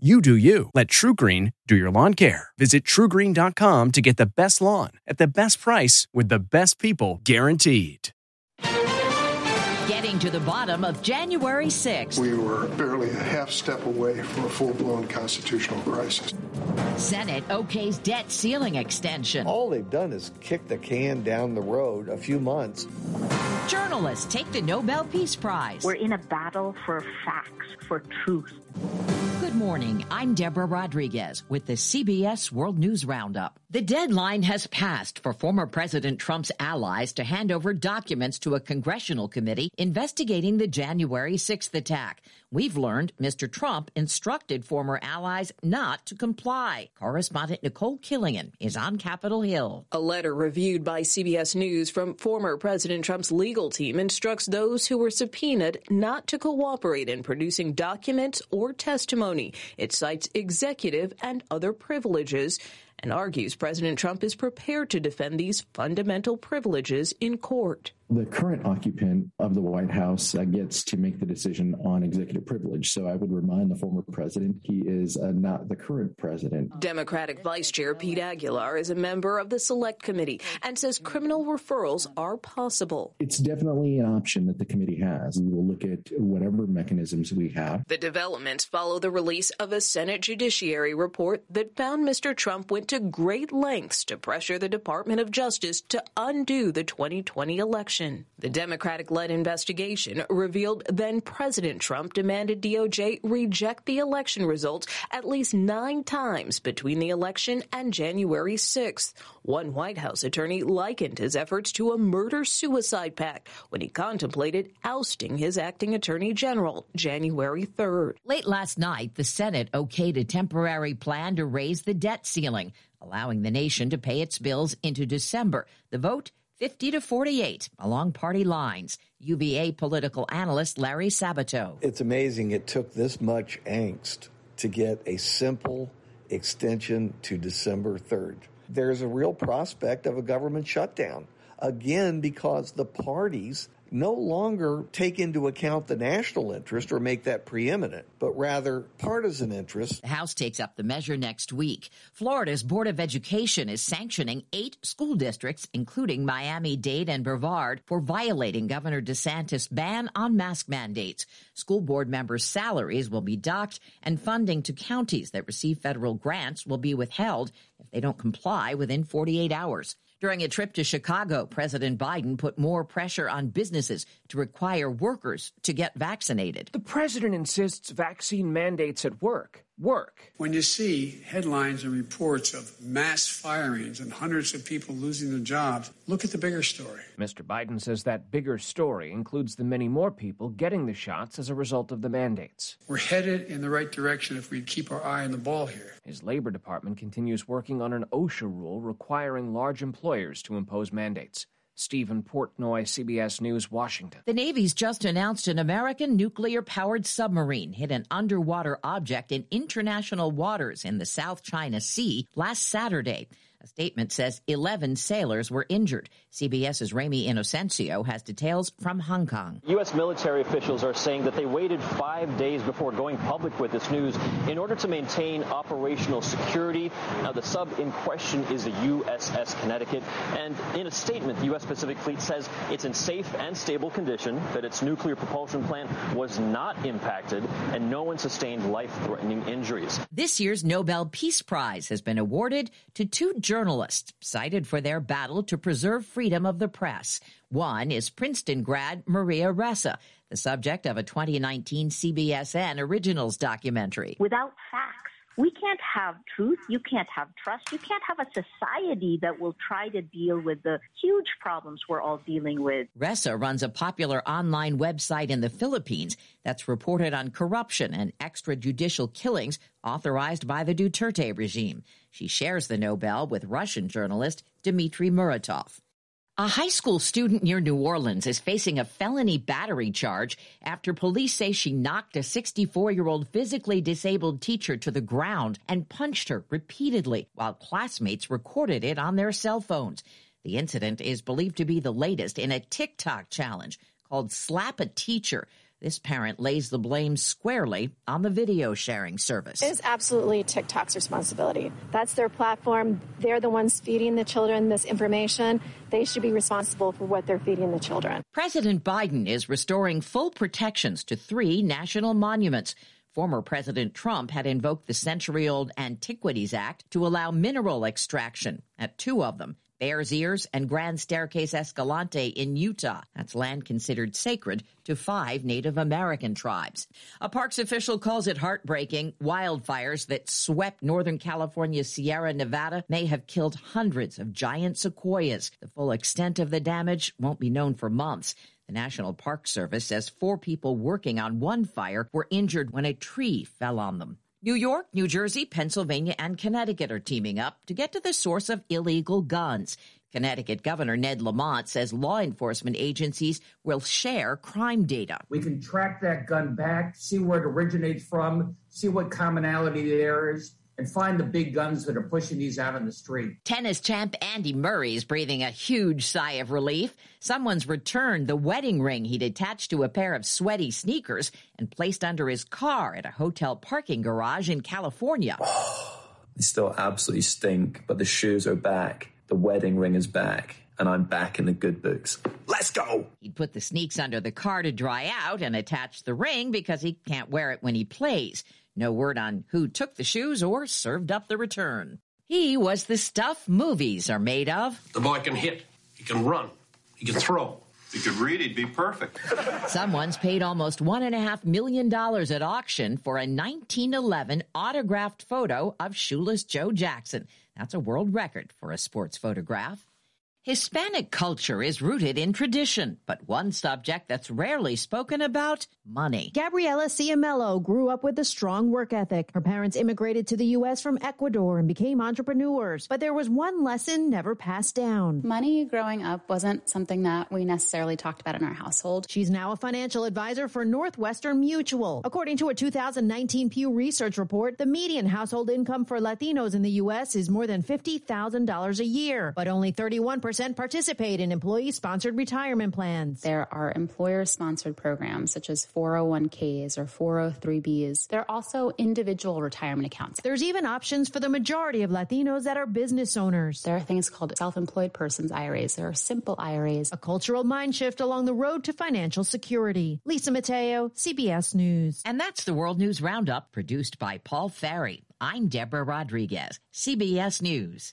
You do you. Let TruGreen do your lawn care. Visit trugreen.com to get the best lawn at the best price with the best people guaranteed. Getting to the bottom of January 6th. We were barely a half step away from a full blown constitutional crisis. Senate okays debt ceiling extension. All they've done is kick the can down the road a few months. Journalists take the Nobel Peace Prize. We're in a battle for facts, for truth. Good morning. I'm Deborah Rodriguez with the CBS World News Roundup. The deadline has passed for former President Trump's allies to hand over documents to a congressional committee investigating the January 6th attack. We've learned Mr. Trump instructed former allies not to comply. Correspondent Nicole Killion is on Capitol Hill. A letter reviewed by CBS News from former President Trump's legal team instructs those who were subpoenaed not to cooperate in producing documents or testimony. It cites executive and other privileges and argues President Trump is prepared to defend these fundamental privileges in court. The current occupant of the White House uh, gets to make the decision on executive privilege. So I would remind the former president he is uh, not the current president. Democratic Vice Chair Pete Aguilar is a member of the Select Committee and says criminal referrals are possible. It's definitely an option that the committee has. We will look at whatever mechanisms we have. The developments follow the release of a Senate Judiciary report that found Mr. Trump went to great lengths to pressure the Department of Justice to undo the 2020 election. The Democratic led investigation revealed then President Trump demanded DOJ reject the election results at least nine times between the election and January 6th. One White House attorney likened his efforts to a murder suicide pact when he contemplated ousting his acting attorney general January 3rd. Late last night, the Senate okayed a temporary plan to raise the debt ceiling, allowing the nation to pay its bills into December. The vote 50 to 48 along party lines. UVA political analyst Larry Sabato. It's amazing it took this much angst to get a simple extension to December 3rd. There's a real prospect of a government shutdown. Again, because the parties no longer take into account the national interest or make that preeminent, but rather partisan interest. The House takes up the measure next week. Florida's Board of Education is sanctioning eight school districts, including Miami Dade and Brevard, for violating Governor DeSantis' ban on mask mandates. School board members' salaries will be docked, and funding to counties that receive federal grants will be withheld if they don't comply within 48 hours. During a trip to Chicago, President Biden put more pressure on businesses to require workers to get vaccinated. The president insists vaccine mandates at work work. When you see headlines and reports of mass firings and hundreds of people losing their jobs, look at the bigger story. Mr. Biden says that bigger story includes the many more people getting the shots as a result of the mandates. We're headed in the right direction if we keep our eye on the ball here. His Labor Department continues working on an OSHA rule requiring large employers to impose mandates. Stephen Portnoy, CBS News, Washington. The Navy's just announced an American nuclear powered submarine hit an underwater object in international waters in the South China Sea last Saturday. A statement says 11 sailors were injured. CBS's Ramy Inocencio has details from Hong Kong. U.S. military officials are saying that they waited five days before going public with this news in order to maintain operational security. Now, the sub in question is the USS Connecticut, and in a statement, the U.S. Pacific Fleet says it's in safe and stable condition, that its nuclear propulsion plant was not impacted, and no one sustained life-threatening injuries. This year's Nobel Peace Prize has been awarded to two journalists cited for their battle to preserve freedom of the press. One is Princeton grad Maria Ressa, the subject of a 2019 CBSN Originals documentary. Without facts, we can't have truth. You can't have trust. You can't have a society that will try to deal with the huge problems we're all dealing with. Ressa runs a popular online website in the Philippines that's reported on corruption and extrajudicial killings authorized by the Duterte regime. She shares the Nobel with Russian journalist Dmitry Muratov. A high school student near New Orleans is facing a felony battery charge after police say she knocked a 64 year old physically disabled teacher to the ground and punched her repeatedly while classmates recorded it on their cell phones. The incident is believed to be the latest in a TikTok challenge called Slap a Teacher this parent lays the blame squarely on the video sharing service. It is absolutely TikTok's responsibility. That's their platform. They're the ones feeding the children this information. They should be responsible for what they're feeding the children. President Biden is restoring full protections to three national monuments. Former President Trump had invoked the century old Antiquities Act to allow mineral extraction at two of them Bears Ears, and Grand Staircase Escalante in Utah. That's land considered sacred to five Native American tribes. A parks official calls it heartbreaking. Wildfires that swept Northern California's Sierra Nevada may have killed hundreds of giant sequoias. The full extent of the damage won't be known for months. The National Park Service says four people working on one fire were injured when a tree fell on them. New York, New Jersey, Pennsylvania, and Connecticut are teaming up to get to the source of illegal guns. Connecticut Governor Ned Lamont says law enforcement agencies will share crime data. We can track that gun back, see where it originates from, see what commonality there is, and find the big guns that are pushing these out on the street. Tennis champ Andy Murray is breathing a huge sigh of relief. Someone's returned the wedding ring he'd attached to a pair of sweaty sneakers and placed under his car at a hotel parking garage in California. they still absolutely stink, but the shoes are back. The wedding ring is back and I'm back in the good books. Let's go! He'd put the sneaks under the car to dry out and attach the ring because he can't wear it when he plays. No word on who took the shoes or served up the return. He was the stuff movies are made of. The boy can hit, he can run, he can throw. If he could read, he'd be perfect. Someone's paid almost $1.5 million at auction for a 1911 autographed photo of shoeless Joe Jackson. That's a world record for a sports photograph. Hispanic culture is rooted in tradition, but one subject that's rarely spoken about money. Gabriela Ciamelo grew up with a strong work ethic. Her parents immigrated to the U.S. from Ecuador and became entrepreneurs, but there was one lesson never passed down. Money growing up wasn't something that we necessarily talked about in our household. She's now a financial advisor for Northwestern Mutual. According to a 2019 Pew Research report, the median household income for Latinos in the U.S. is more than $50,000 a year, but only 31% participate in employee sponsored retirement plans. There are employer sponsored programs such as 401ks or 403bs. There are also individual retirement accounts. There's even options for the majority of Latinos that are business owners. There are things called self employed persons IRAs. There are simple IRAs. A cultural mind shift along the road to financial security. Lisa Mateo, CBS News. And that's the World News Roundup produced by Paul Ferry. I'm Deborah Rodriguez, CBS News.